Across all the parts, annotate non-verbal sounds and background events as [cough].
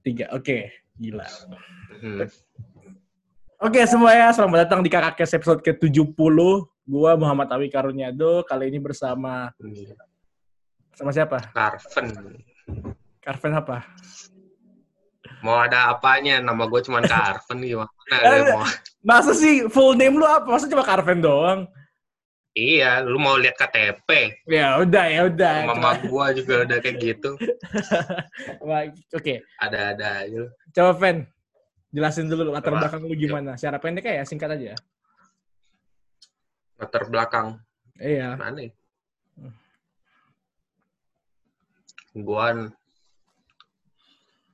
Tiga, oke. Gila. Hmm. Oke semuanya, selamat datang di Kakakes episode ke-70. Gua Muhammad Awi Karunyado, kali ini bersama sama siapa? Carven. Carven apa? Mau ada apanya? Nama gue cuma Carven gimana? Eh, mau... Masa sih full name lu apa? Masa cuma Carven doang? Iya, lu mau lihat KTP? Ya udah, ya udah. Mama gua juga udah kayak gitu. [laughs] Oke, Ada-ada aja. coba Ven. Jelasin dulu latar Coba. belakang lu gimana. Secara pendek ya, singkat aja. Latar belakang Iya. mana? ya? Gua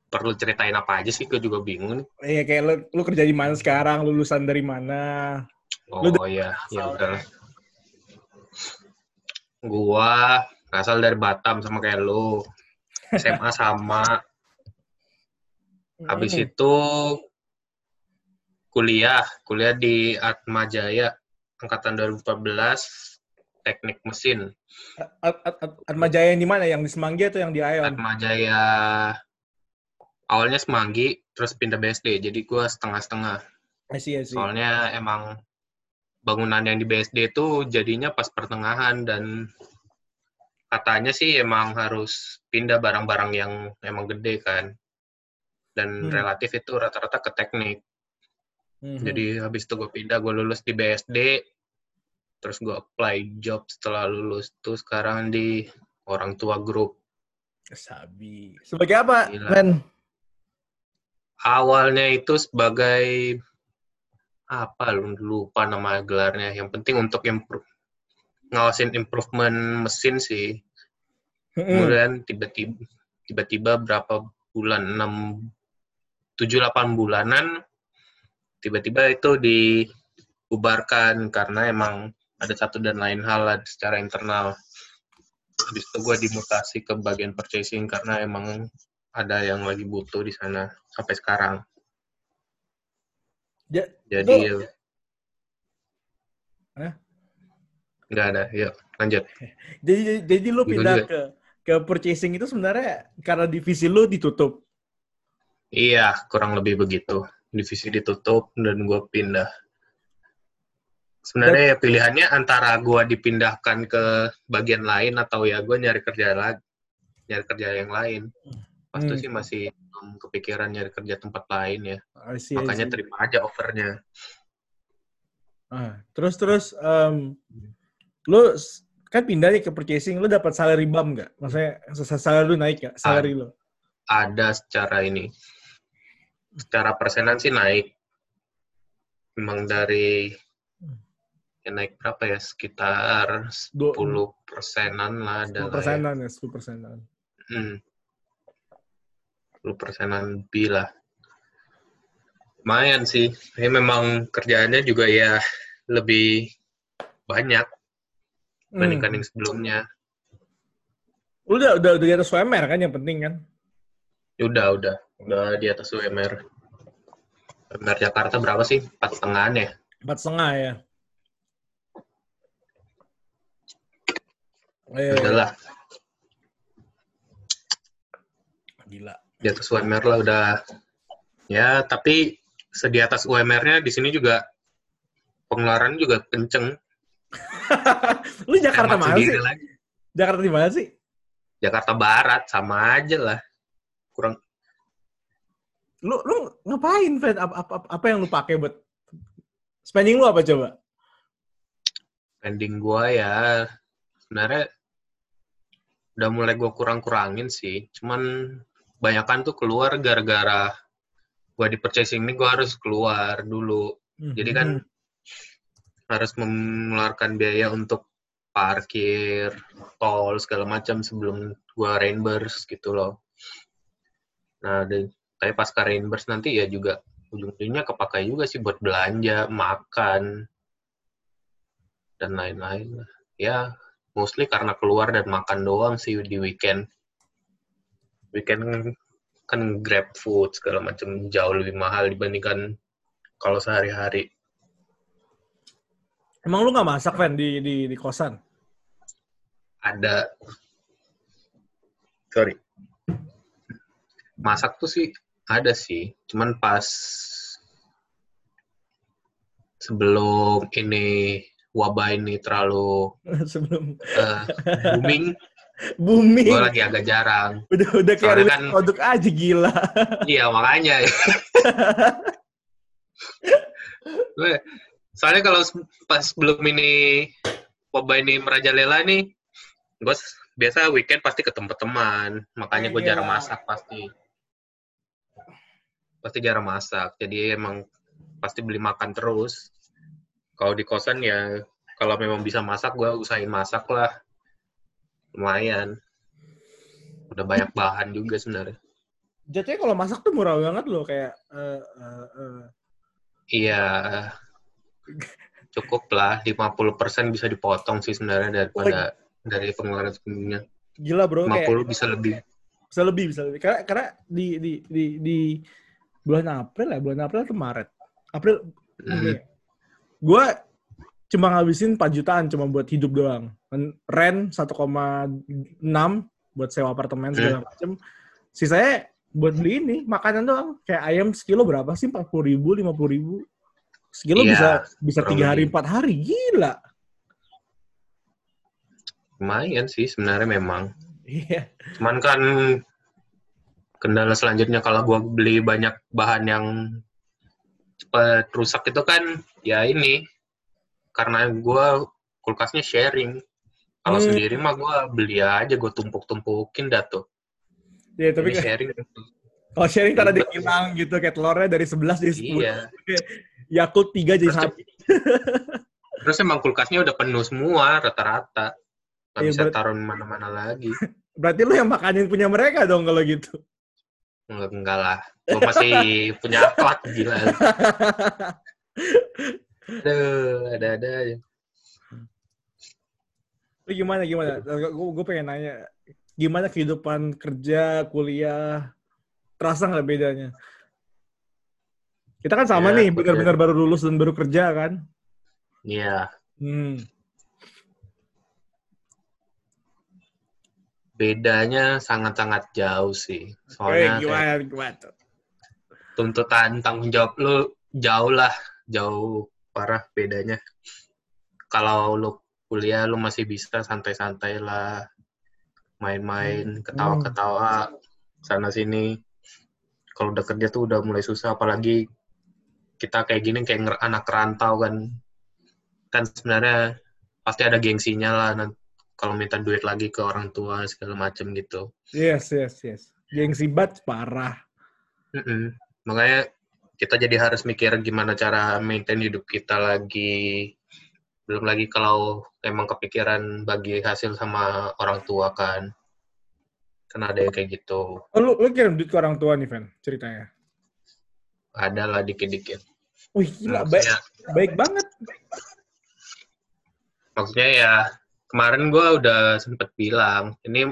perlu ceritain apa aja sih? Gue juga bingung nih. Iya kayak lu, lu kerja di mana sekarang, lulusan dari mana? Oh Lu iya, ya udah. Gua asal dari Batam sama kayak lu. SMA sama. Habis Hmm. itu kuliah, kuliah di Atma Jaya angkatan 2014 teknik mesin. At- At- At- Atma Jaya yang di mana? Yang di Semanggi atau yang di Ayon? Atma Jaya awalnya Semanggi terus pindah BSD. Jadi gua setengah-setengah. I see, I see. Soalnya emang bangunan yang di BSD itu jadinya pas pertengahan dan katanya sih emang harus pindah barang-barang yang emang gede kan. Dan Hmm. relatif itu rata-rata ke teknik. Mhm. Jadi habis itu gue pindah, gue lulus di BSD, terus gue apply job setelah lulus tuh sekarang di orang tua grup. Sabi. Sebagai apa, Gila. Ren? Awalnya itu sebagai apa lu lupa nama gelarnya. Yang penting untuk improve, ngawasin improvement mesin sih. Kemudian tiba-tiba tiba-tiba berapa bulan 6 7 8 bulanan tiba-tiba itu dibubarkan karena emang ada satu dan lain hal lah secara internal. Habis itu gue dimutasi ke bagian purchasing karena emang ada yang lagi butuh di sana sampai sekarang. Ja- Jadi ya, Hah? nggak ada. Yuk lanjut. [laughs] Jadi jadi lu pindah juga. ke ke purchasing itu sebenarnya karena divisi lu ditutup. Iya, kurang lebih begitu. Divisi ditutup dan gue pindah. Sebenarnya ya pilihannya antara gue dipindahkan ke bagian lain atau ya gue nyari kerja lagi, nyari kerja yang lain. Pas itu Hmm. sih masih belum kepikiran nyari kerja tempat lain ya. I see, I Makanya see. terima aja offernya. Ah, terus terus lu s- kan pindah nih ke purchasing, lu dapat salary bump nggak? Maksudnya salary lu naik nggak? Salary lu? Ada secara ini, secara persenan sih naik. Memang dari ya naik berapa ya sekitar 10 Du- persenan lah ada 10 lah ya. persenan ya, 10 persenan. Hmm. 10 persenan lebih lah. Lumayan sih. Ini memang kerjaannya juga ya lebih banyak Hmm. dibandingkan yang sebelumnya. Lu udah, udah, udah di atas UMR kan yang penting kan? Ya Udah, udah. Udah di atas UMR. UMR Jakarta berapa sih? Empat setengahan ya? Empat setengah ya. Eh, Udah lah. gila. Di atas UMR lah udah. Ya, tapi sedi atas UMR-nya di sini juga pengeluaran juga kenceng. [laughs] lu Jakarta mana sih? lagi. Jakarta di mana sih? Jakarta Barat sama aja lah. Kurang Lu lu ngapain, Fred? Apa, apa, apa yang lu pakai buat spending lu apa coba? spending gua ya sebenarnya udah mulai gua kurang-kurangin sih. Cuman banyakan tuh keluar gara-gara gua di purchasing ini gua harus keluar dulu. Jadi kan harus mengeluarkan biaya untuk parkir, tol segala macam sebelum gua reimburse gitu loh. Nah, dan tapi pas ke reimburse nanti ya juga ujung-ujungnya kepakai juga sih buat belanja, makan dan lain-lain. Ya, mostly karena keluar dan makan doang sih di weekend. Weekend kan, kan grab food segala macam jauh lebih mahal dibandingkan kalau sehari-hari. Emang lu nggak masak, Van, di, di, di kosan? Ada sorry. Masak tuh sih Ada sih, cuman pas sebelum ini wabah ini terlalu [laughs] Sebelum eh, booming, booming. gue lagi agak jarang. Udah udah kayak kan- produk aja gila. Iya makanya. Soalnya kalau pas belum ini wabah ini merajalela nih, gue biasa weekend pasti ketemu teman, makanya gue jarang Iya. masak pasti. Pasti jarang masak, jadi emang pasti beli makan terus. Kalau di kosan ya, kalau memang bisa masak, gue usahain masak lah. Lumayan. Udah banyak bahan juga sebenarnya. Jatuhnya kalau masak tuh murah banget loh kayak eh, eh, eh. Iya, cukup lah 50% bisa dipotong sih sebenarnya daripada dari pengeluaran sebelumnya. gila bro kayak 50 bisa lebih. bisa lebih bisa lebih karena karena di di di di bulan April ya bulan April atau Maret April Hmm. gue cuma ngabisin 4 jutaan cuma buat hidup doang rent 1,6 buat sewa apartemen segala macem. Sisanya buat beli ini makanan doang. Kayak ayam sekilo berapa sih? 40 ribu 50 ribu. Sekilo Iya, bisa bisa tiga hari empat hari. Gila. Lumayan sih sebenarnya memang. iya. Cuman kan kendala selanjutnya kalau gua beli banyak bahan yang cepat rusak itu kan ya ini. Karena gua kulkasnya sharing. Kalau Hmm. sendiri mah gua beli aja, gua tumpuk-tumpukin dah tuh. ya tapi Ini sharing. kalau sharing kan ada hilang gitu kayak telurnya dari 11 jadi 10 Iya. Yakult 3 jadi Terus satu [laughs] Terus emang kulkasnya udah penuh semua rata-rata. Gak Iya, bisa berat- taruh mana-mana lagi. [laughs] berarti lu yang makanin punya mereka dong kalau gitu Enggak, enggak lah. Gue masih [laughs] punya akhlak gila. Aduh, ada-ada aja. Lu gimana gimana? Gue gue pengen nanya, gimana kehidupan kerja, kuliah, terasa nggak bedanya? Kita kan sama Ya, nih, benar-benar baru lulus dan baru kerja kan? Iya, Hmm. bedanya sangat-sangat jauh sih. Eh, Soalnya kayak gimana, gimana? tuntutan tanggung jawab lu jauh lah, jauh parah bedanya. Kalau lu kuliah lu masih bisa santai-santai lah, main-main, ketawa-ketawa, sana sini. Kalau udah kerja tuh udah mulai susah, apalagi kita kayak gini kayak anak rantau kan. Kan sebenarnya pasti ada gengsinya lah kalau minta duit lagi ke orang tua segala macem gitu. Yes, yes, yes. Gengsi bat parah. Mm-mm. Makanya kita jadi harus mikir gimana cara maintain hidup kita lagi. Belum lagi kalau emang kepikiran bagi hasil sama orang tua kan. Kan ada yang kayak gitu. Oh, lu, lu kirim duit ke orang tua nih, Ven, ceritanya. Ada lah dikit-dikit. Wih, gila, baik, Maksudnya, baik banget. maksudnya ya kemarin gue udah sempet bilang, ini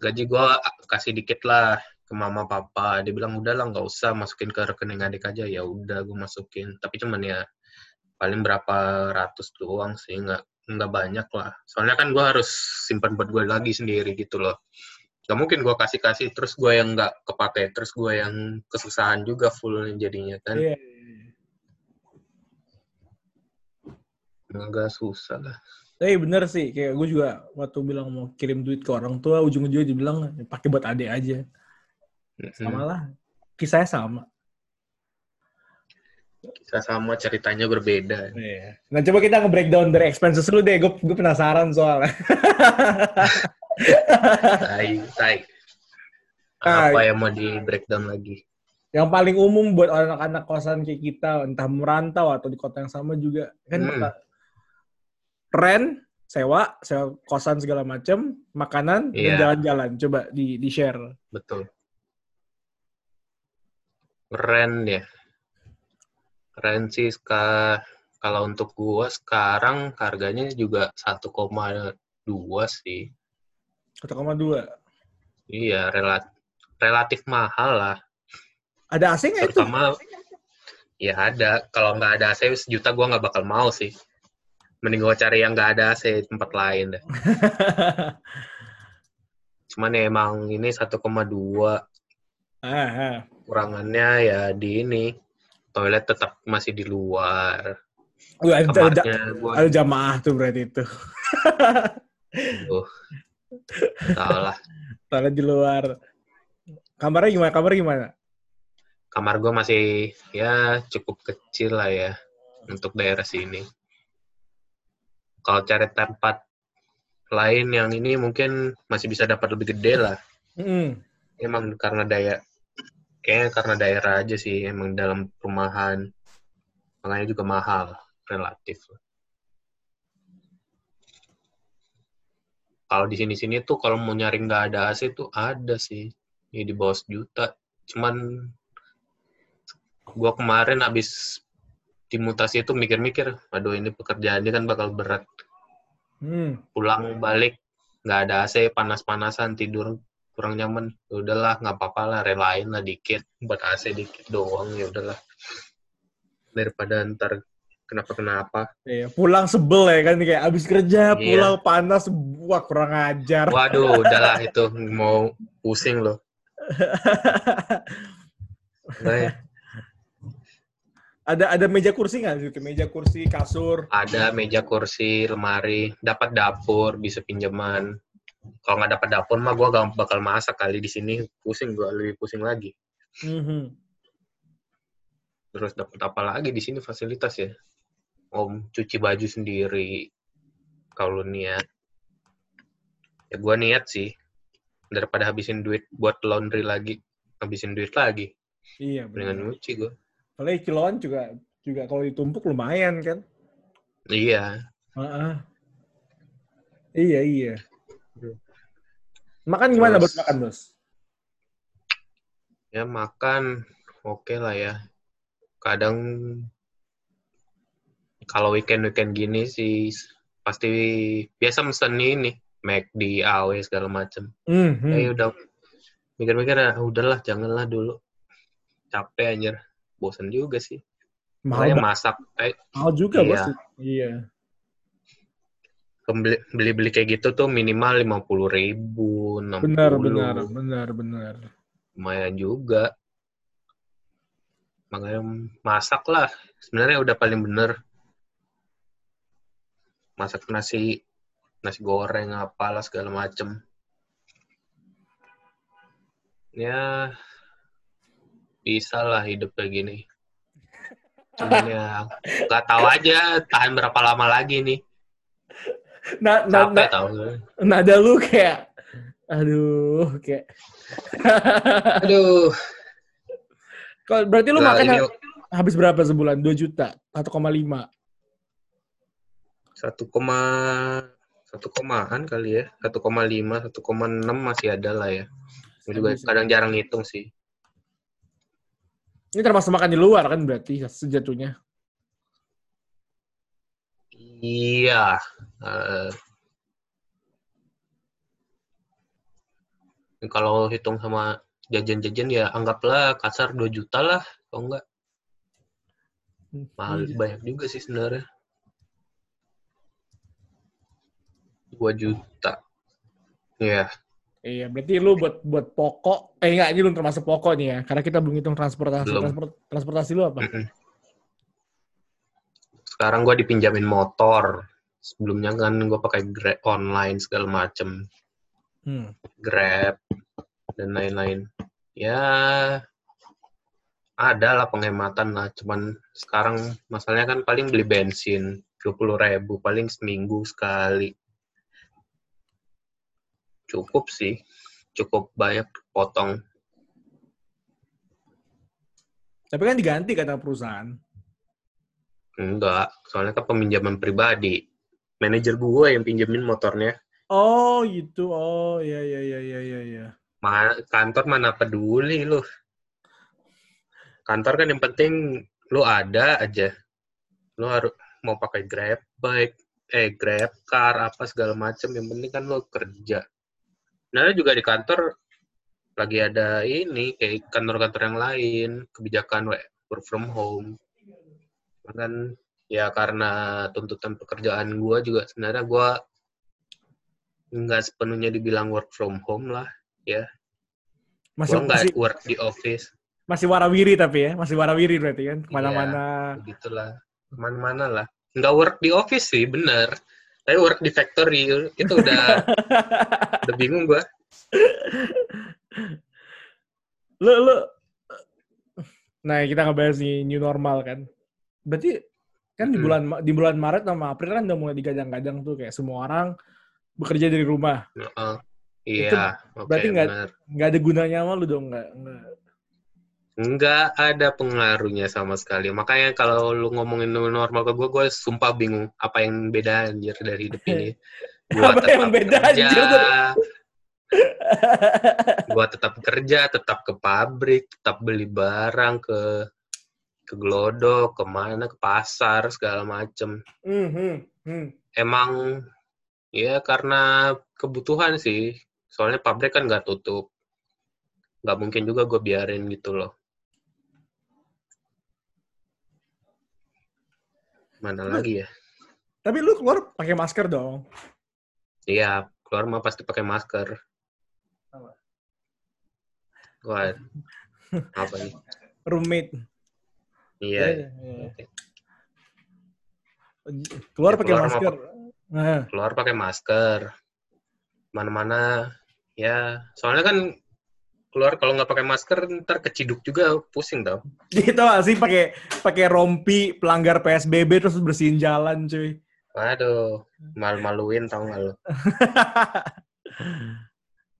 gaji gue kasih dikit lah ke mama papa. Dia bilang udah lah nggak usah masukin ke rekening adik aja. Ya udah gue masukin. Tapi cuman ya paling berapa ratus doang sih, nggak nggak banyak lah. Soalnya kan gue harus simpan buat gue lagi sendiri gitu loh. Gak mungkin gue kasih-kasih terus gue yang nggak kepake, terus gue yang kesusahan juga full jadinya kan. Iya. Agak susah lah. Tapi bener sih, kayak gue juga waktu bilang mau kirim duit ke orang tua, ujung-ujungnya dibilang pakai buat adik aja. Sama lah. Kisahnya sama. Kita sama ceritanya berbeda. Iya. Nah coba kita nge-breakdown dari expenses lu deh, gue gue penasaran soalnya. Tai, tai. Apa yang mau di breakdown lagi? yang paling umum buat anak-anak kosan kayak kita, entah merantau atau di kota yang sama juga, kan Hmm. kota- rent, sewa, sewa kosan segala macam, makanan, dan Iya. jalan-jalan. Coba di di share. Betul. Rent ya. Rent sih ska- kalau untuk gua sekarang harganya juga 1,2 sih. 1,2. Iya, relat- relatif mahal lah. Ada AC nggak itu? Terutama ya ada. Kalau nggak ada AC sejuta gua nggak bakal mau sih. Mending gua cari yang nggak ada AC tempat lain deh. [laughs] Cuman ya emang ini 1,2 Ah, ah. Kurangannya ya di ini. Toilet tetap masih di luar. Wah, ada, ada, gua ada jamaah tuh berarti itu. aduh, salah. Toilet di luar. Kamarnya gimana? Kamar gimana? Kamar gua masih ya cukup kecil lah ya untuk daerah sini. Kalau cari tempat lain yang ini mungkin masih bisa dapat lebih gede lah. Mm. Emang karena daya, kayaknya karena daerah aja sih. Emang dalam perumahan, makanya juga mahal relatif. Kalau di sini-sini tuh kalau mau nyari nggak ada AC tuh ada sih. Ya di bawah sejuta. Cuman gua kemarin habis dimutasi itu mikir-mikir, aduh ini pekerjaannya kan bakal berat. Hmm. Pulang balik nggak ada AC, panas-panasan, tidur kurang nyaman. Ya udahlah, nggak apa-apa lah, relain lah dikit, buat AC dikit doang ya udahlah. Daripada ntar kenapa-kenapa. Iya, pulang sebel ya kan kayak abis kerja, Iya. pulang panas, wah kurang ajar. Waduh, udahlah itu mau pusing loh. Ya? ada ada meja kursi nggak situ? Meja kursi, kasur. Ada meja kursi, lemari, dapat dapur, bisa pinjaman. Kalau nggak dapat dapur mah gue gak bakal masak kali di sini. Pusing gue, lebih pusing lagi. Mhm. Terus dapat apa lagi di sini fasilitas ya? Om cuci baju sendiri kalau niat. Ya gue niat sih daripada habisin duit buat laundry lagi, habisin duit lagi. Iya, Mendingan benar. nyuci gue. Apalagi kiloan juga juga kalau ditumpuk lumayan kan. Iya. Heeh. Iya, iya. Makan gimana Terus- bos makan, Bos? Ya makan oke lah ya. Kadang kalau weekend-weekend gini sih pasti biasa mesen ini McD, AW segala macem. Mhm. Ya udah mikir-mikir ya udahlah janganlah dulu. Capek anjir. Bosan juga sih. mahal, Makanya masak eh, mahal juga, Iya. Bos. Iya. Beli-beli kayak gitu tuh minimal lima puluh ribu, enam Benar, benar, benar, benar. lumayan juga. Makanya masak lah. Sebenarnya udah paling bener. Masak nasi, nasi goreng, apalah segala macem. Ya, bisa lah hidup kayak gini. Cuman ya, [laughs] nggak tahu aja tahan berapa lama lagi nih. Nah, nah, nah, nada lu kayak aduh, kayak Aduh. Kalau berarti lu Lah, makan ini ha- habis berapa sebulan? 2 juta, 1,5. satu koma satu komaan kali ya satu koma lima satu koma enam masih ada lah ya Gua juga Bisa. kadang jarang ngitung sih Ini termasuk makan di luar kan berarti sejatuhnya. Iya Eh, kalau hitung sama jajan-jajan ya anggaplah kasar 2 juta lah kalau enggak mahal Iya. banyak juga sih sebenarnya 2 juta ya Iya, berarti lu buat buat pokok, eh enggak, ini belum termasuk pokok nih ya, karena kita belum hitung transportasi. Belum. Transport, transportasi lu apa? Sekarang gua dipinjamin motor sebelumnya kan gue pakai Grab online segala macem Hmm. Grab dan lain-lain. Ya ada lah penghematan lah, cuman sekarang masalahnya kan paling beli bensin 20 ribu paling seminggu sekali. Cukup sih, cukup banyak potong. Tapi kan diganti kata perusahaan. Enggak, soalnya kan peminjaman pribadi. Manajer gue yang pinjemin motornya. Oh, gitu. Oh, iya iya iya iya iya iya. Ma kantor mana peduli lu. Kantor kan yang penting lu ada aja. Lu harus mau pakai Grab bike, eh Grab car apa segala macam yang penting kan lu kerja. Nah, juga di kantor lagi ada ini kayak kantor-kantor yang lain, kebijakan work from home. Kan ya karena tuntutan pekerjaan gua juga sebenarnya gua nggak sepenuhnya dibilang work from home lah ya Masih Gua nggak work di office. masih warawiri tapi ya, masih warawiri berarti kan ke mana-mana. Begitulah. Ke mana-mana lah. Nggak work di office sih, bener. Tapi work di factory, itu udah, [laughs] udah bingung gua. Lu lu Nah, kita ngebahas nih new normal kan. Berarti kan di bulan di bulan Maret sama April kan udah mulai digadang-gadang tuh kayak semua orang bekerja dari rumah. Heeh. Iya, oke, berarti nggak-. Nggak ada gunanya sama lu dong, nggak nggak. Ada pengaruhnya sama sekali. Makanya kalau lu ngomongin normal ke gue, gue sumpah bingung apa yang beda anjir dari hidup ini. [laughs] Gua Apa yang tetap beda, kerja, anjir, gua tetap kerja, tetap ke pabrik, tetap beli barang ke ke Glodok, ke mana, ke pasar, segala macem. Hmm, hmm, hmm. Emang ya karena kebutuhan sih. Soalnya pabrik kan nggak tutup. Nggak mungkin juga gue biarin gitu loh. Mana Lu- lagi ya? Tapi lu keluar pakai masker dong. Iya, keluar mah pasti pakai masker. Apa? Wah, apa nih? [laughs] Roommate. Iya. Iya, iya. Keluar Ya, pakai keluar masker. Nah, Keluar pakai masker. Mana-mana. Ya, soalnya kan keluar kalau nggak pakai masker ntar keciduk juga pusing tau. [laughs] gitu sih pakai pakai rompi pelanggar PSBB terus bersihin jalan, cuy. Waduh, malu-maluin tau nggak lo? [laughs]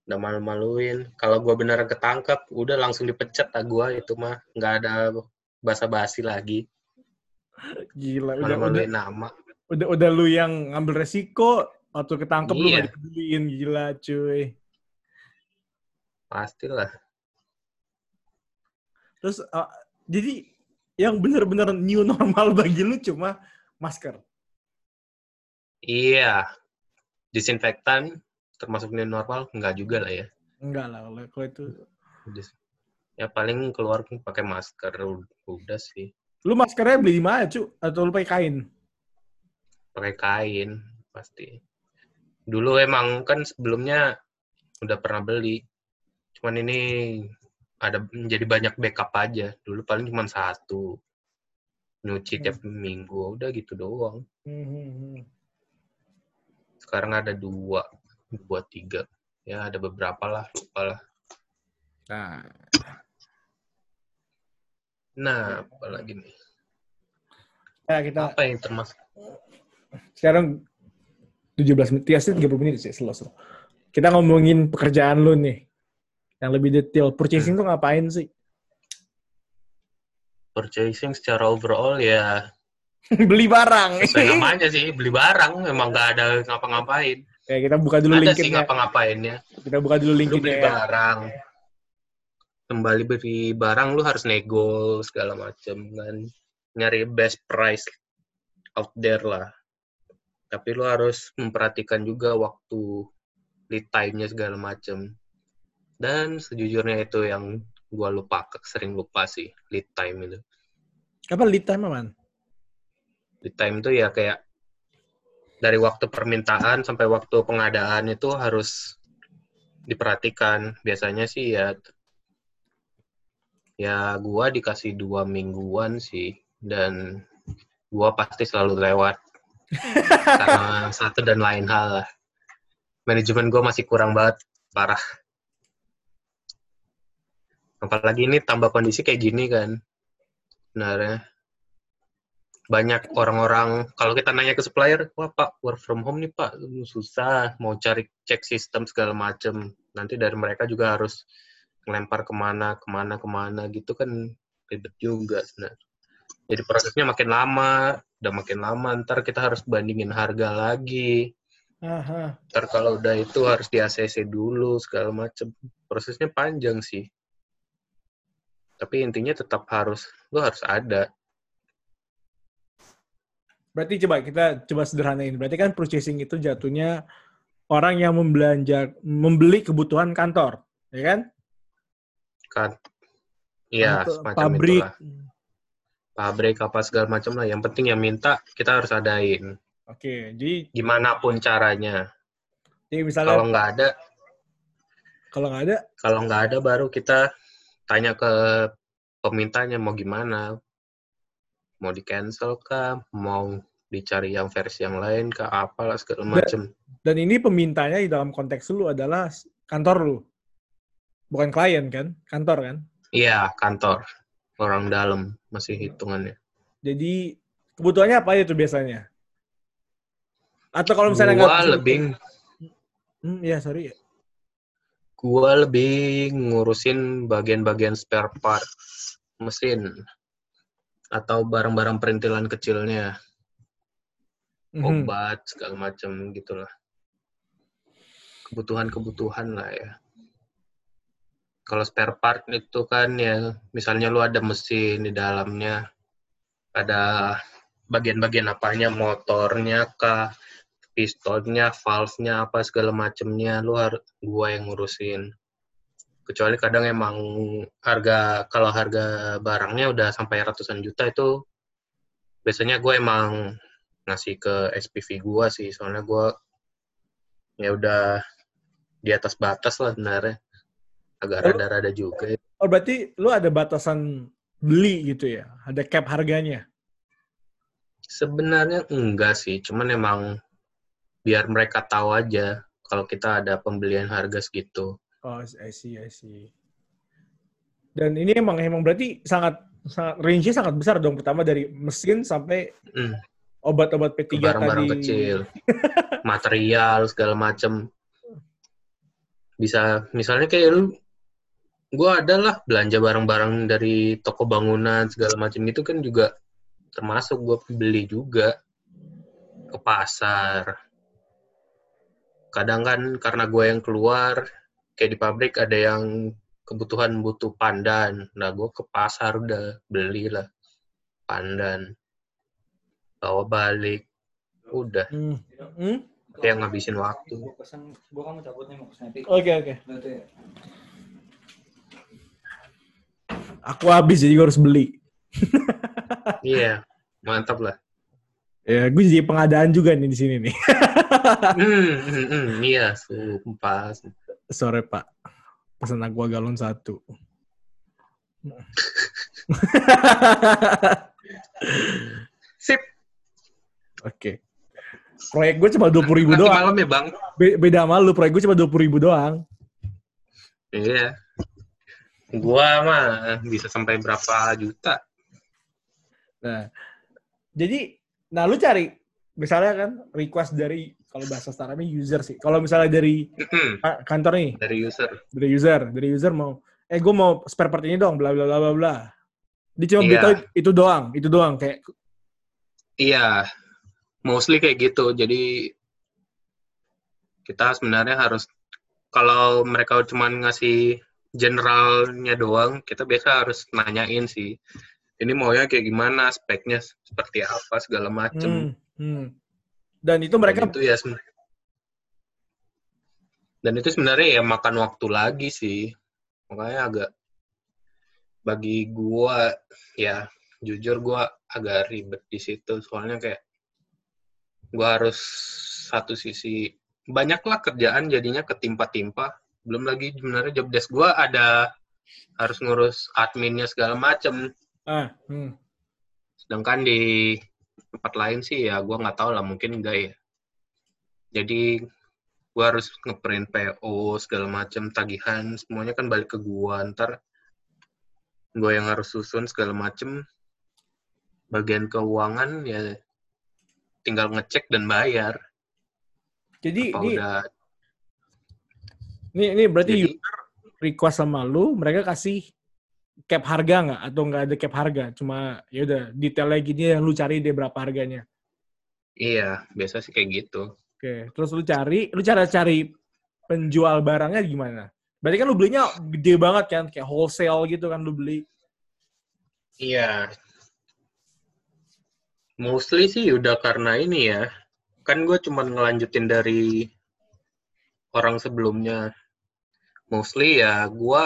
Udah malu-maluin. Kalau gua beneran ketangkep, udah langsung dipecat ah gua itu mah. Nggak ada basa-basi lagi. Gila, udah udah nama. udah udah lu yang ngambil resiko waktu ketangkep lu Iya. gak dipeduliin gila cuy Pastilah. terus uh, jadi yang bener-bener new normal [laughs] bagi lu cuma masker Iya. Disinfektan termasuk new normal nggak juga lah ya. enggak lah kalau itu Ya paling keluar pakai masker udah sih. lu maskernya beli di mana cu atau lu pakai kain Pakai kain pasti. Dulu emang kan sebelumnya udah pernah beli. Cuman ini ada menjadi banyak backup aja. Dulu paling cuma satu. Nyuci Hmm. tiap minggu udah gitu doang. Hmm, hmm, hmm. Sekarang ada dua, dua tiga. Ya ada beberapa lah, lupa lah. nah Nah, apalagi nih? ya kita Apa yang termasuk? sekarang 17 menit ya sih 30 menit sih selesai kita ngomongin pekerjaan lu nih. Yang lebih detail purchasing tuh ngapain sih? Purchasing secara overall ya [laughs] beli barang. Sesuai namanya sih beli barang memang nggak ada ngapa-ngapain. Ya kita buka dulu ada sih LinkedIn ya ngapa-ngapainnya. Kita buka dulu lu LinkedIn beli ya barang kembali beli barang lu harus nego segala macem kan. Nyari best price out there lah. Tapi lu harus memperhatikan juga waktu lead time-nya segala macem. Dan sejujurnya itu yang gua lupa sering lupa sih lead time itu. Apa lead time man lead time itu ya kayak dari waktu permintaan sampai waktu pengadaan itu harus diperhatikan. Biasanya sih ya ya gua dikasih dua mingguan sih dan gua pasti selalu lewat karena satu dan lain hal lah. Manajemen gua masih kurang banget parah. Apalagi ini tambah kondisi kayak gini kan. Sebenarnya banyak orang-orang kalau kita nanya ke supplier, wah pak work from home nih pak susah mau cari cek sistem segala macem. Nanti dari mereka juga harus ngelempar ke mana ke mana ke mana gitu kan ribet juga sebenarnya. Jadi prosesnya makin lama, udah makin lama ntar kita harus bandingin harga lagi. Aha. Ntar kalau udah itu harus di ACC dulu segala macem. Prosesnya panjang sih. Tapi intinya tetap harus lu harus ada. Berarti coba kita coba sederhanain. Berarti kan purchasing itu jatuhnya orang yang membelanja membeli kebutuhan kantor, ya kan? Kan iya Kantor, semacam pabrik. itulah pabrik apa segala macam lah yang penting yang minta kita harus adain Oke, jadi gimana pun caranya jadi misalnya kalau nggak ada Kalau nggak ada, Kalau nggak ada baru kita tanya ke pemintanya mau gimana. Mau di cancel kah? Mau dicari yang versi yang lain kah? Apalah segala macem. dan ini pemintanya di dalam konteks lu adalah kantor lu. Bukan klien kan? Kantor kan? Iya, kantor. Orang dalam masih hitungannya. Jadi kebutuhannya apa itu biasanya? Atau kalau misalnya Gua nggak- lebih Hmm, ya sorry. gua lebih ngurusin bagian-bagian spare part mesin atau barang-barang perintilan kecilnya, Mhm. obat segala macam gitulah. Kebutuhan-kebutuhan lah ya. Kalau spare part itu kan ya, misalnya lu ada mesin di dalamnya, ada bagian-bagian apanya, motornya kah, pistonnya, valve-nya apa segala macemnya, lu harus gua yang ngurusin. Kecuali kadang emang harga kalau harga barangnya udah sampai ratusan juta itu biasanya gue emang ngasih ke SPV gua sih, soalnya gua ya udah di atas batas lah sebenarnya. Agak rada-rada juga. ya. Oh berarti lu ada batasan beli gitu ya? Ada cap harganya? Sebenarnya enggak sih, cuman emang biar mereka tahu aja kalau kita ada pembelian harga segitu. Oh, I see, I see. Dan ini emang emang berarti sangat sangat range-nya sangat besar dong. Pertama dari mesin sampai Hmm, obat-obat ke P3 barang-barang tadi. kecil, [laughs] material segala macem. Bisa misalnya kayak lu, gua ada lah belanja barang-barang dari toko bangunan segala macam itu kan juga termasuk gua beli juga ke pasar. Kadang kan karena gue yang keluar, kayak di pabrik ada yang kebutuhan butuh pandan. Nah, gue ke pasar udah beli lah pandan. Bawa balik. Udah. Hmm. Hmm? Yang ngabisin waktu. Gua pesan, gua kamu cabut nih mau pesen epic. Oke, oke. Berarti Aku habis jadi gue harus beli. Iya, mantap lah. Ya, gue jadi pengadaan juga nih di sini nih. Hmm, hmm, hmm, iya, sumpah. Sore Pak. Pesan aqua galon satu. Sip. Oke. Proyek gue cuma dua puluh ribu Nanti doang. malam ya, Bang. Be- beda sama lu, proyek gue cuma dua puluh ribu doang. Iya. Gua mah bisa sampai berapa juta. Nah, jadi, nah lu cari, misalnya kan request dari, kalau bahasa startupnya user sih. Kalau misalnya dari ka- kantor nih, dari user. dari user, dari user mau, eh gue mau spare part ini dong, bla bla bla bla bla. Dia cuma Iya. beritahu itu doang, itu doang. Kayak, Iya, mostly kayak gitu. Jadi kita sebenarnya harus kalau mereka cuma ngasih generalnya doang, kita biasa harus nanyain sih. Ini maunya kayak gimana, speknya seperti apa, segala macem. hmm, hmm. Dan itu Dan mereka, itu ya dan itu sebenarnya ya makan waktu lagi sih. Makanya agak bagi gua ya jujur gua agak ribet di situ soalnya kayak gua harus satu sisi banyaklah kerjaan jadinya ketimpa-timpa. Belum lagi sebenarnya job desk gua ada harus ngurus adminnya segala macem. ah, hmm. Sedangkan di tempat lain sih ya gua nggak tahu lah mungkin enggak ya. Jadi gua harus ngeprint PO segala macam tagihan semuanya kan balik ke gua ntar gua yang harus susun segala macem bagian keuangan ya tinggal ngecek dan bayar jadi apa ini, udah ini, ini berarti jadi user request sama lu, mereka kasih cap harga nggak? Atau nggak ada cap harga? Cuma ya udah detailnya gini yang lu cari dia berapa harganya. iya biasa sih kayak gitu Oke, terus lu cari, lu cara cari penjual barangnya gimana? Berarti kan lu belinya gede banget kan, kayak wholesale gitu kan lu beli. Iya. Mostly sih udah karena ini ya. Kan gue cuman ngelanjutin dari orang sebelumnya. Mostly ya gue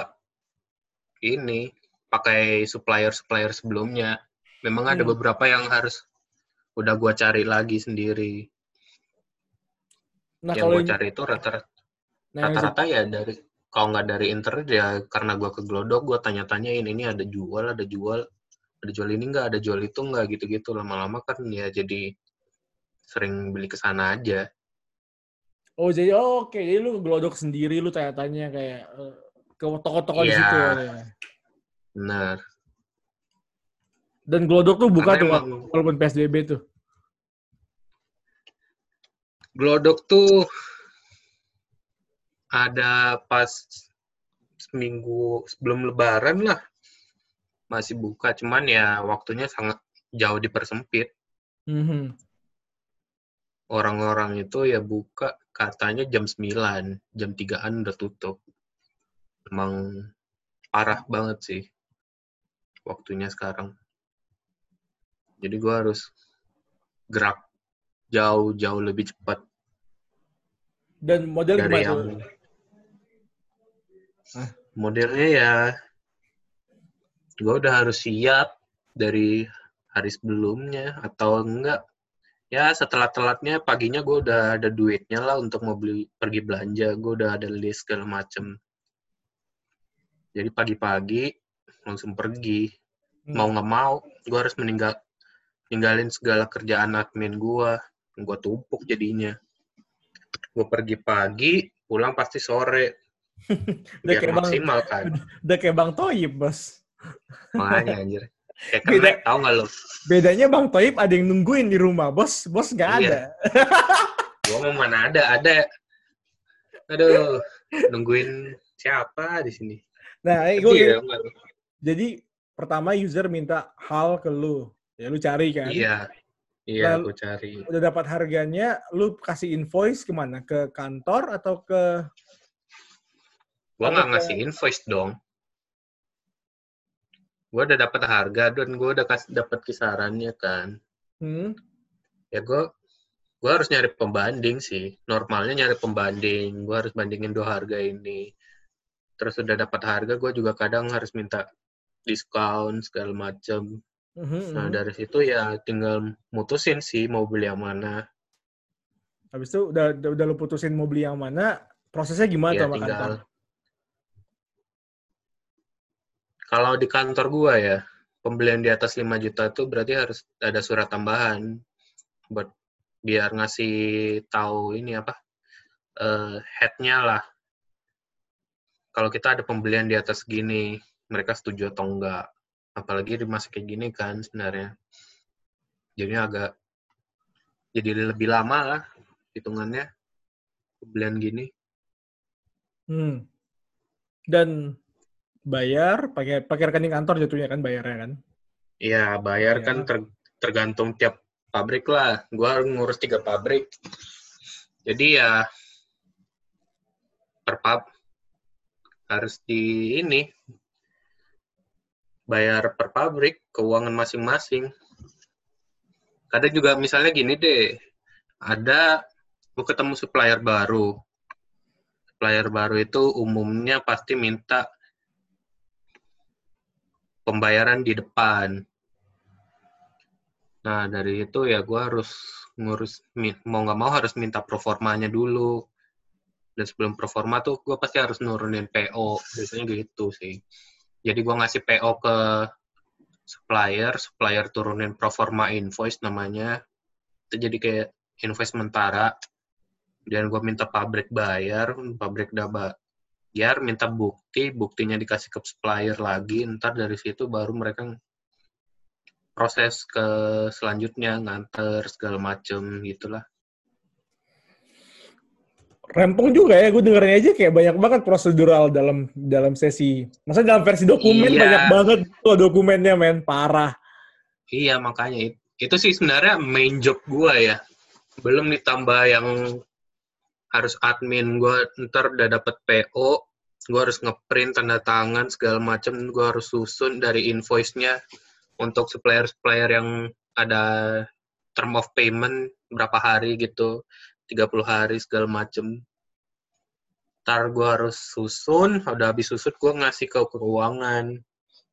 ini pakai supplier-supplier sebelumnya. Memang ada Hmm. beberapa yang harus udah gue cari lagi sendiri. Nah yang kalau ini- cari itu rata-rata nah, rata-rata ya dari kalau nggak dari internet ya karena gue ke Glodok gue tanya-tanyain ini ada jual ada jual ada jual ini nggak ada jual itu nggak gitu-gitu lama-lama kan ya jadi sering beli ke sana aja Oh jadi oh, oke jadi lu gelodok sendiri lu tanya-tanya kayak eh, ke toko-toko di Iya. situ ya. benar Dan gelodok tuh buka Karena tuh emang walaupun PSBB tuh. Glodok tuh ada pas seminggu sebelum lebaran lah masih buka cuman ya waktunya sangat jauh dipersempit Mhm. Orang-orang itu ya buka katanya jam 9 jam 3an udah tutup emang parah banget sih waktunya sekarang jadi gua harus gerak jauh-jauh lebih cepat Dan model dari gimana yang? Hah? modelnya ya gue udah harus siap dari hari sebelumnya atau enggak ya setelah telatnya paginya gue udah ada duitnya lah untuk mau beli pergi belanja. Gue udah ada list segala macem. Jadi pagi-pagi langsung pergi. Hmm. mau nggak mau gue harus meninggal ninggalin segala kerjaan admin gue gue tumpuk jadinya. Gue pergi pagi pulang pasti sore. [laughs] Udah biar kayak bang, maksimal kan. [laughs] Udah kayak bang Toib bos. makanya anjir kayak Beda. kenek tau nggak lo Bedanya bang Toib ada yang nungguin di rumah bos, bos nggak Iya. ada. [laughs] gue mau mana ada ada aduh nungguin siapa di sini Nah, eh, gua Iya, jadi pertama user minta hal ke lu, ya lu cari kan. iya iya Lalu- gue cari Udah dapat harganya, lu kasih invoice ke mana? Ke kantor atau ke gue nggak ngasih invoice dong gue udah dapat harga dan gue udah kasih dapat kisarannya kan. Hmm? ya gue gue harus nyari pembanding sih. Normalnya nyari pembanding. Gue harus bandingin dua harga ini. Terus udah dapat harga gue juga kadang harus minta diskon segala macem. Mhm, nah mhm. dari situ ya tinggal mutusin sih mau beli yang mana. Habis itu udah, udah, udah lu putusin mau beli yang mana, prosesnya gimana ya tuh tinggal kantor? Kalau di kantor gua ya pembelian di atas 5 juta tuh berarti harus ada surat tambahan buat biar ngasih tahu ini apa eh headnya lah. Kalau kita ada pembelian di atas gini mereka setuju atau enggak? Apalagi di masa kayak gini kan sebenarnya. Jadi agak jadi lebih lama lah hitungannya pembelian gini. Hmm. Dan bayar pakai pakai rekening kantor jatuhnya kan bayarnya kan? Iya, bayar Iya. kan ter- tergantung tiap pabrik lah. Gua ngurus tiga pabrik. Jadi ya per pub harus di ini bayar per pabrik keuangan masing-masing. Kadang juga misalnya gini deh, ada gue ketemu supplier baru. Supplier baru itu umumnya pasti minta pembayaran di depan. Nah, dari itu ya gue harus ngurus, mau nggak mau harus minta proformanya dulu. Dan sebelum proforma tuh gue pasti harus nurunin PO. Biasanya gitu sih. Jadi gue ngasih PO ke supplier, supplier turunin proforma invoice namanya. Itu jadi kayak invoice sementara. Dan gue minta pabrik bayar, pabrik udah bayar, minta bukti, buktinya dikasih ke supplier lagi, ntar dari situ baru mereka proses ke selanjutnya nganter segala macem gitulah Rempong juga ya, gue dengernya aja kayak banyak banget prosedural dalam dalam sesi. Maksudnya dalam versi dokumen Iya. banyak banget tuh dokumennya men, parah. iya makanya it- itu sih sebenarnya main job gua ya belum ditambah yang harus admin gua ntar udah dapet PO gua harus ngeprint tanda tangan segala macem gua harus susun dari invoice-nya untuk supplier-supplier yang ada term of payment berapa hari gitu 30 hari segala macem. Ntar gua harus susun udah habis susun gua ngasih ke keuangan.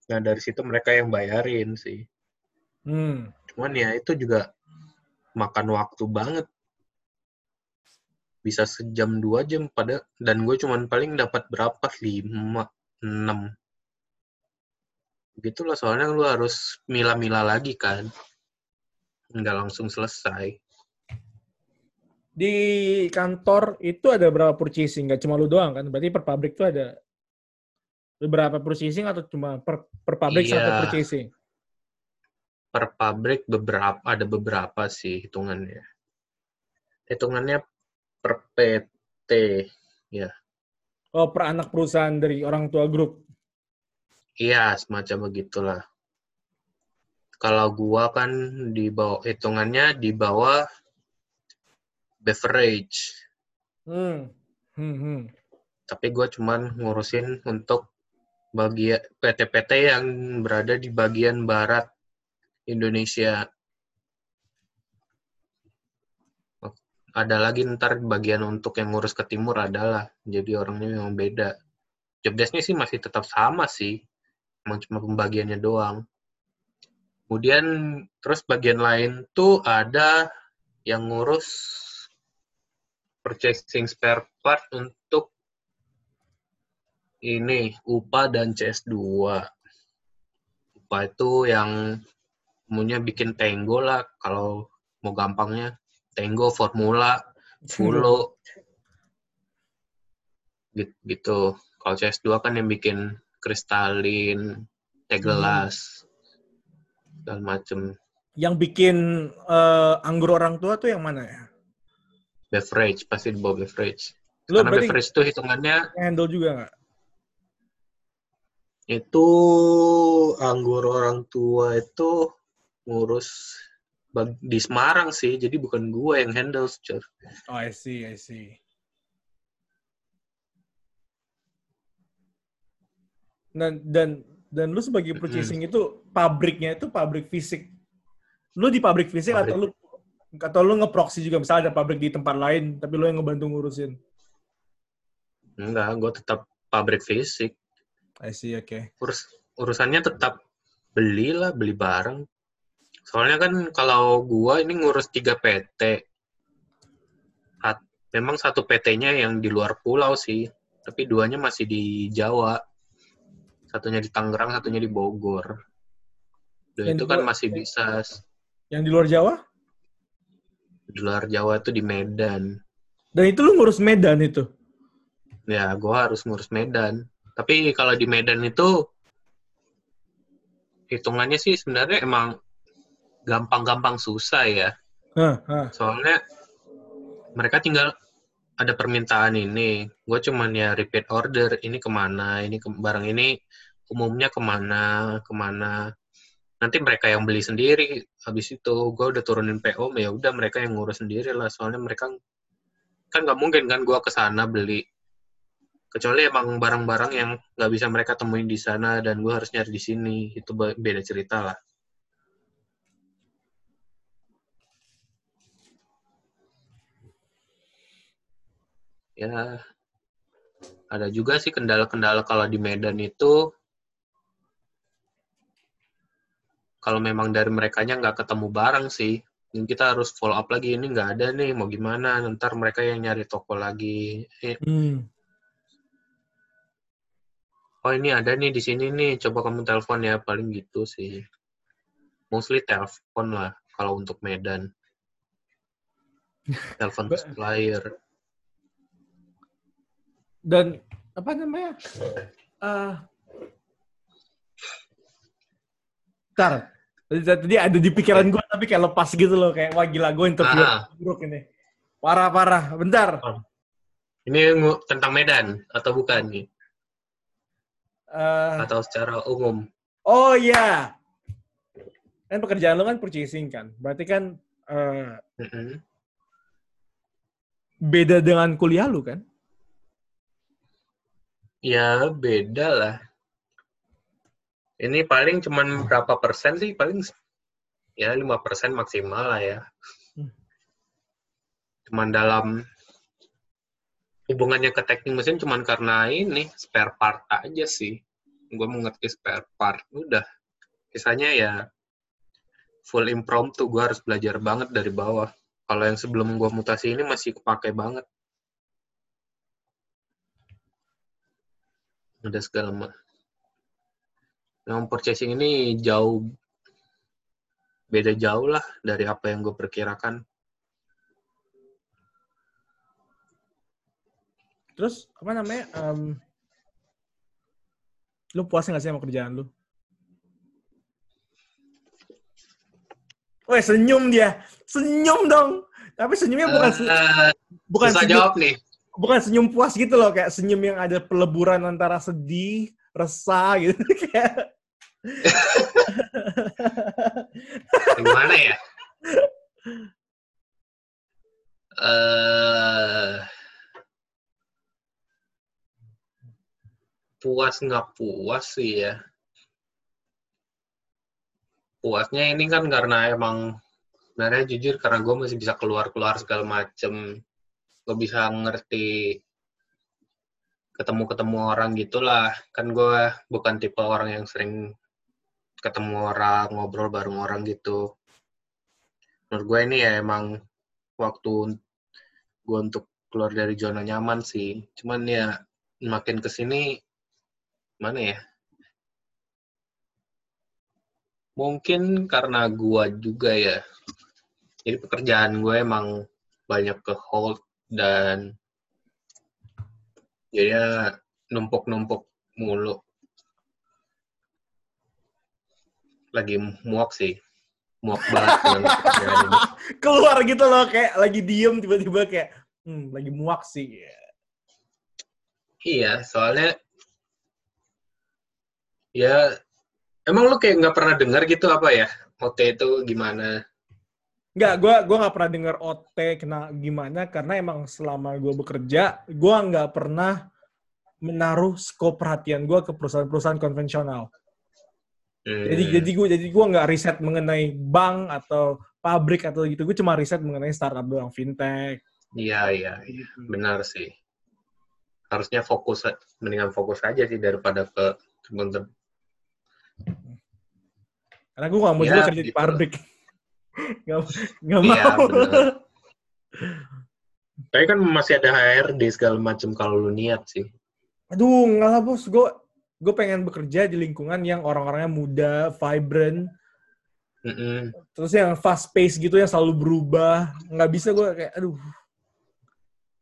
Nah dari situ mereka yang bayarin sih. Hmm. cuman ya itu juga makan waktu banget bisa sejam dua jam pada dan gue cuman paling dapat berapa lima enam gitulah soalnya lu harus mila-mila lagi kan nggak langsung selesai Di kantor itu ada berapa purchasing? Nggak cuma lu doang kan? Berarti per pabrik itu ada beberapa purchasing atau cuma per, per pabrik Iya. satu purchasing? per pabrik beberapa ada beberapa sih hitungannya hitungannya per PT ya Oh, per anak perusahaan dari orang tua grup. iya semacam begitulah kalau gua kan di bawah hitungannya di bawah beverage Hmm. Hmm, hmm. tapi gue cuman ngurusin untuk bagian PT-PT yang berada di bagian barat Indonesia. Ada lagi ntar bagian untuk yang ngurus ke timur adalah, jadi orangnya memang beda. Job desk-nya sih masih tetap sama sih, emang cuma pembagiannya doang. Kemudian terus bagian lain tuh ada yang ngurus purchasing spare part untuk ini UPA dan CS2. UPA itu yang umumnya bikin Tango lah kalau mau gampangnya Tango, Formula, Fulo Git- gitu. Kalau CS2 kan yang bikin kristalin, Tegelas, segala macem. Yang bikin eh, anggur orang tua tuh yang mana ya? Beverage, pasti di bawah beverage. Lu Karena beverage itu hitungannya handle juga nggak? itu anggur orang tua itu ngurus di Semarang sih, jadi bukan gua yang handle, Cur. Oh, I see, I see. Dan dan dan lu sebagai purchasing itu pabriknya itu pabrik fisik. Lu di pabrik fisik Pabrik. atau lu atau lu ngeproxy juga misalnya ada pabrik di tempat lain tapi lu yang ngebantu ngurusin. Enggak, gua tetap pabrik fisik. I see, oke. Urus urusannya tetap beli lah, beli barang. Soalnya kan kalau gua ini ngurus 3 PT. At- memang satu PT-nya yang di luar pulau sih, tapi duanya masih di Jawa. Satunya di Tangerang, satunya di Bogor. Dan Yang itu kan luar- masih bisa Yang di luar Jawa? di luar Jawa itu di Medan. Dan itu lu ngurus Medan itu. Ya, gua harus ngurus Medan. Tapi kalau di Medan itu hitungannya sih sebenarnya emang gampang-gampang susah ya. Hah, hah. Soalnya mereka tinggal ada permintaan ini. Gue cuman ya repeat order. Ini ke mana, ini ke, barang ini umumnya ke mana, ke mana. Nanti mereka yang beli sendiri. Habis itu gue udah turunin PO, ya udah mereka yang ngurus sendiri lah. Soalnya mereka kan nggak mungkin kan gue ke sana beli. Kecuali emang barang-barang yang nggak bisa mereka temuin di sana dan gue harus nyari di sini. Itu be- beda cerita lah. Ya ada juga sih kendala-kendala kalau di Medan itu. Kalau memang dari merekanya nggak ketemu barang sih dan kita harus follow up lagi ini nggak ada nih mau gimana? Ntar mereka yang nyari toko lagi. Eh, Hmm. oh ini ada nih di sini nih coba kamu telepon ya paling gitu sih. Mostly telepon lah kalau untuk Medan. [laughs] Telepon supplier Dan apa namanya? Eh Ntar, tadi, ada di pikiran gue tapi kayak lepas gitu loh kayak wah gila gue interview Ah. buruk ini. Parah parah. Bentar. ini ngu- tentang Medan atau bukan nih Eh, atau secara umum oh iya. Kan pekerjaan lo kan purchasing kan. Berarti kan eh, Mm-mm. beda dengan kuliah lu kan? Ya beda lah. Ini paling cuman berapa persen sih? Paling ya lima persen maksimal lah ya. Hmm. Cuman dalam hubungannya ke teknik mesin cuman karena ini spare part aja sih. Gue mengerti spare part. Udah. Kisahnya ya full impromptu. Gue harus belajar banget dari bawah. Kalau yang sebelum gue mutasi ini masih kepake banget. Ada segala macam. Yang purchasing ini jauh beda jauh lah dari apa yang gue perkirakan. Terus apa namanya? em, lu puas nggak sih sama kerjaan lu? Weh senyum dia, senyum dong. Tapi senyumnya bukan Eh, bukan susah senyum, jawab nih. Bukan senyum puas gitu loh, kayak senyum yang ada peleburan antara sedih, resah gitu. [laughs] kayak Gimana ya? Eh puas nggak puas sih ya. Puasnya ini kan karena emang sebenarnya jujur karena gue masih bisa keluar-keluar segala macem. Gue bisa ngerti ketemu-ketemu orang gitulah. Kan gue bukan tipe orang yang sering ketemu orang, ngobrol bareng orang gitu. Menurut gue ini ya emang waktu gue untuk keluar dari zona nyaman sih. Cuman ya makin ke sini mana ya? Mungkin karena gue juga ya. Jadi pekerjaan gue emang banyak ke hold dan jadinya numpuk-numpuk mulu. Lagi muak sih. Muak banget [laughs] keluar gitu loh, kayak lagi diem tiba-tiba kayak, hmm, lagi muak sih. Iya, soalnya ya emang lu kayak nggak pernah dengar gitu apa ya OT itu gimana? Nggak, gue gua nggak pernah dengar OT kena gimana karena emang selama gue bekerja, gue nggak pernah menaruh skop perhatian gue ke perusahaan-perusahaan konvensional. Jadi jadi gue jadi gua nggak riset mengenai bank atau pabrik atau gitu. Gue cuma riset mengenai startup doang, fintech. iya iya iya, Gitu. benar sih. Harusnya fokus mendingan fokus aja sih daripada ke temen-temen. Karena gue nggak mau Ya, juga kerja di gitu. pabrik. Nggak nggak Iya, mau. benar. Tapi kan masih ada HRD segala macam kalau lu niat sih. Aduh, nggak lah bos. Gue gue pengen bekerja di lingkungan yang orang-orangnya muda, vibrant, Mm-mm. terus yang fast pace gitu yang selalu berubah. Nggak bisa gue kayak, aduh.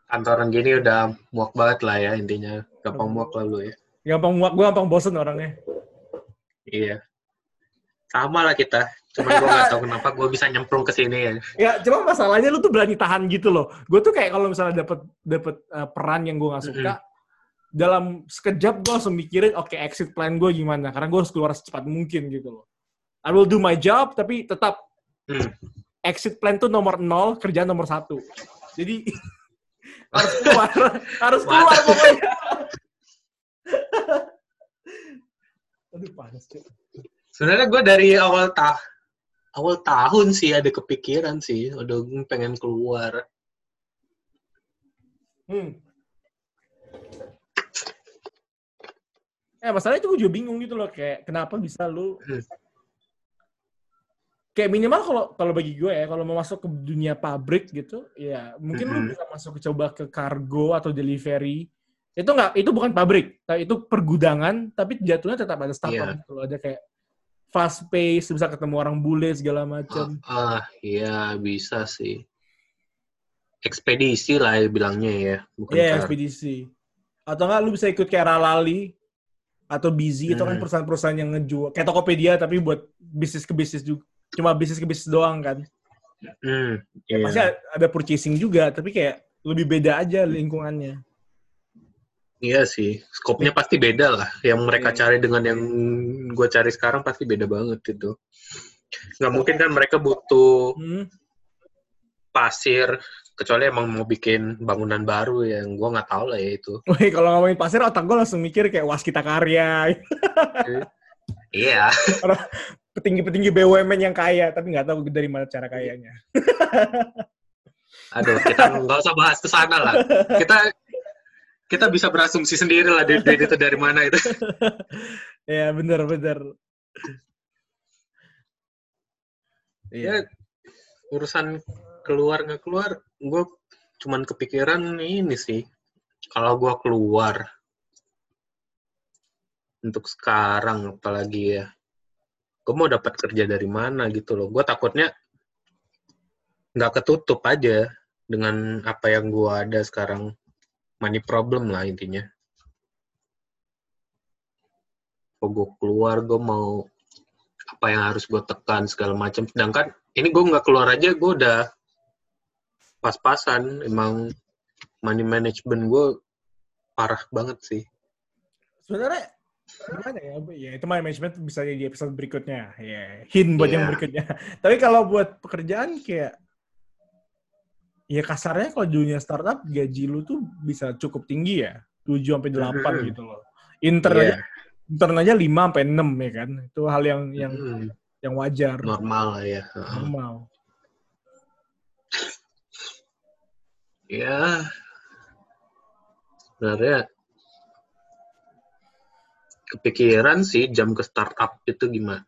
Kantoran gini udah muak banget lah ya intinya. Gampang muak lah lu ya. Gampang muak, gue gampang bosen orangnya. Iya. Sama lah kita. Cuman gue gak [laughs] tahu kenapa gue bisa nyemplung ke sini ya. Ya, cuma masalahnya lu tuh berani tahan gitu loh. Gue tuh kayak kalau misalnya dapet dapet uh, peran yang gue nggak suka, dalam sekejap gue langsung mikirin, oke exit plan gue gimana? Karena gue harus keluar secepat mungkin gitu loh. I will do my job, tapi tetap Hmm. exit plan tuh nomor nol, kerjaan nomor satu. Jadi [laughs] harus keluar, harus keluar pokoknya. [laughs] Aduh panas cuy. Sebenarnya gue dari awal tah awal tahun sih ada kepikiran sih, udah pengen keluar. Hmm. Eh masalahnya itu gue juga bingung gitu loh kayak kenapa bisa lu Hmm. kayak minimal kalau kalau bagi gue ya kalau mau masuk ke dunia pabrik gitu ya mungkin lu Mhm. bisa masuk ke coba ke kargo atau delivery itu nggak itu bukan pabrik tapi itu pergudangan tapi jatuhnya tetap ada startup gitu loh ada kayak fast pace bisa ketemu orang bule segala macam Ah, iya bisa sih. Ekspedisi lah ya bilangnya ya, bukan Iya, kar- ekspedisi. Atau enggak lu bisa ikut kayak Ralali atau Busy itu kan Hmm. perusahaan-perusahaan yang ngejual kayak Tokopedia tapi buat bisnis ke bisnis juga. Cuma bisnis ke bisnis doang kan. Hmm, Ya, iya. Pasti ada purchasing juga tapi kayak lebih beda aja lingkungannya. Iya sih, skopnya pasti beda lah. Yang mereka Iya. cari dengan yang gue cari sekarang pasti beda banget itu. Nggak mungkin kan mereka butuh Hmm. pasir, kecuali emang mau bikin bangunan baru yang gue nggak tahu lah ya itu. [laughs] Wih, kalau ngomongin pasir otak gue langsung mikir kayak waskita karya, Iya, petinggi-petinggi BUMN yang kaya tapi nggak tahu dari mana cara kayanya. aduh kita nggak usah bahas ke sana lah. Kita kita bisa berasumsi sendiri lah duit duit itu dari mana itu. [laughs] ya bener-bener. Ya urusan keluar nggak keluar, gue cuman kepikiran ini sih. Kalau gue keluar, untuk sekarang apalagi ya. Gue mau dapat kerja dari mana gitu loh. Gue takutnya nggak ketutup aja dengan apa yang gue ada sekarang. Money problem lah intinya. Kalau gue keluar, gue mau apa yang harus gue tekan segala macam. Sedangkan ini gue nggak keluar aja, gue udah pas-pasan. Emang money management gue parah banget sih. Sebenarnya gimana ya? Ya itu money management bisa jadi episode berikutnya. Ya, hint buat yang Iya. berikutnya. [laughs] Tapi kalau buat pekerjaan kayak ya kasarnya kalau dunia startup gaji lu tuh bisa cukup tinggi ya. 7 sampai 8 Mhm. gitu loh. Intern aja Iya. intern aja 5 sampai 6 ya kan. Itu hal yang yang Hmm, yang wajar, normal lah ya. Normal. Ya, sebenarnya kepikiran sih jam ke startup itu gimana.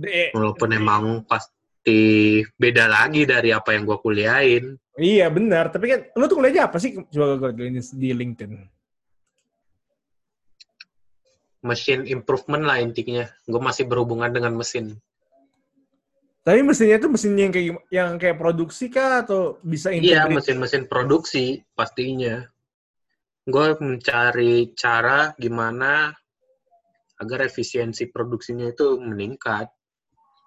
De- Walaupun emang pasti beda lagi dari apa yang gua kuliahin. iya benar, tapi kan lu tuh kuliahnya apa sih? Coba gue di LinkedIn. Machine improvement lah intinya. Gue masih berhubungan dengan mesin. Tapi mesinnya itu mesin yang kayak yang kayak produksi kah atau bisa Iya, integrate? mesin-mesin produksi pastinya. Gue mencari cara gimana agar efisiensi produksinya itu meningkat.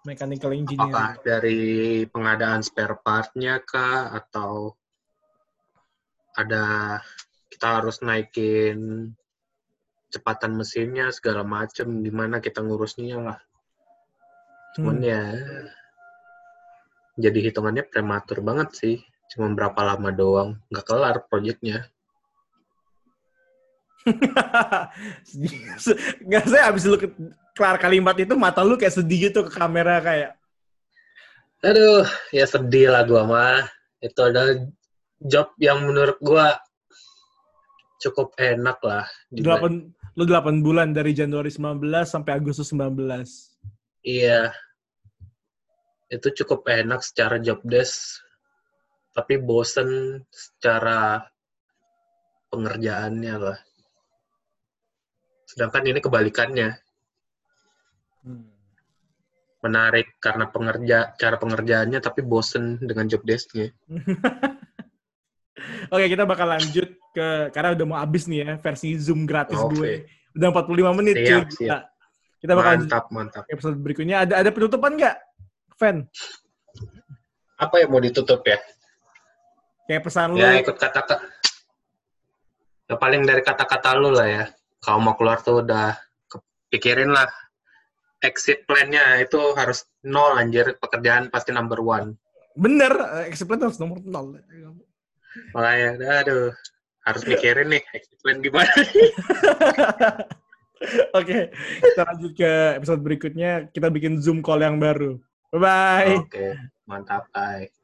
Mechanical engineer. Apakah dari pengadaan spare part-nya kah atau ada kita harus naikin kecepatan mesinnya segala macam gimana kita ngurusnya lah. Cuman Hmm. ya jadi hitungannya prematur banget sih. Cuma berapa lama doang, nggak kelar proyeknya. [laughs] Nggak saya abis lu kelar kalimat itu mata lu kayak sedih gitu ke kamera kayak Aduh, ya sedih lah gua mah. Itu ada job yang menurut gua cukup enak lah. Di- 8 lu 8 bulan dari Januari 19 sampai Agustus 19. Iya. Itu cukup enak secara job desk, tapi bosen secara pengerjaannya lah. Sedangkan ini kebalikannya. Menarik karena pengerja cara pengerjaannya tapi bosen dengan job desk-nya. [laughs] Oke, kita bakal lanjut ke karena udah mau habis nih ya versi Zoom gratis Oke. gue. Udah 45 menit Siap, cuy. siap. Kita bakal Mantap, mantap. episode berikutnya. Ada ada penutupan nggak, Fan? Apa yang mau ditutup ya? Kayak pesan lu. Ya ikut kata-kata. Ya paling dari kata-kata lu lah ya. Kalau mau keluar tuh udah kepikirin lah. Exit plan-nya itu harus nol anjir. Pekerjaan pasti number one. Bener, eh, exit plan harus nomor 0. Makanya, aduh. Harus mikirin nih exit plan gimana. [laughs] Oke, kita lanjut ke episode berikutnya. Kita bikin Zoom call yang baru. Bye-bye. Oke, mantap. Bye.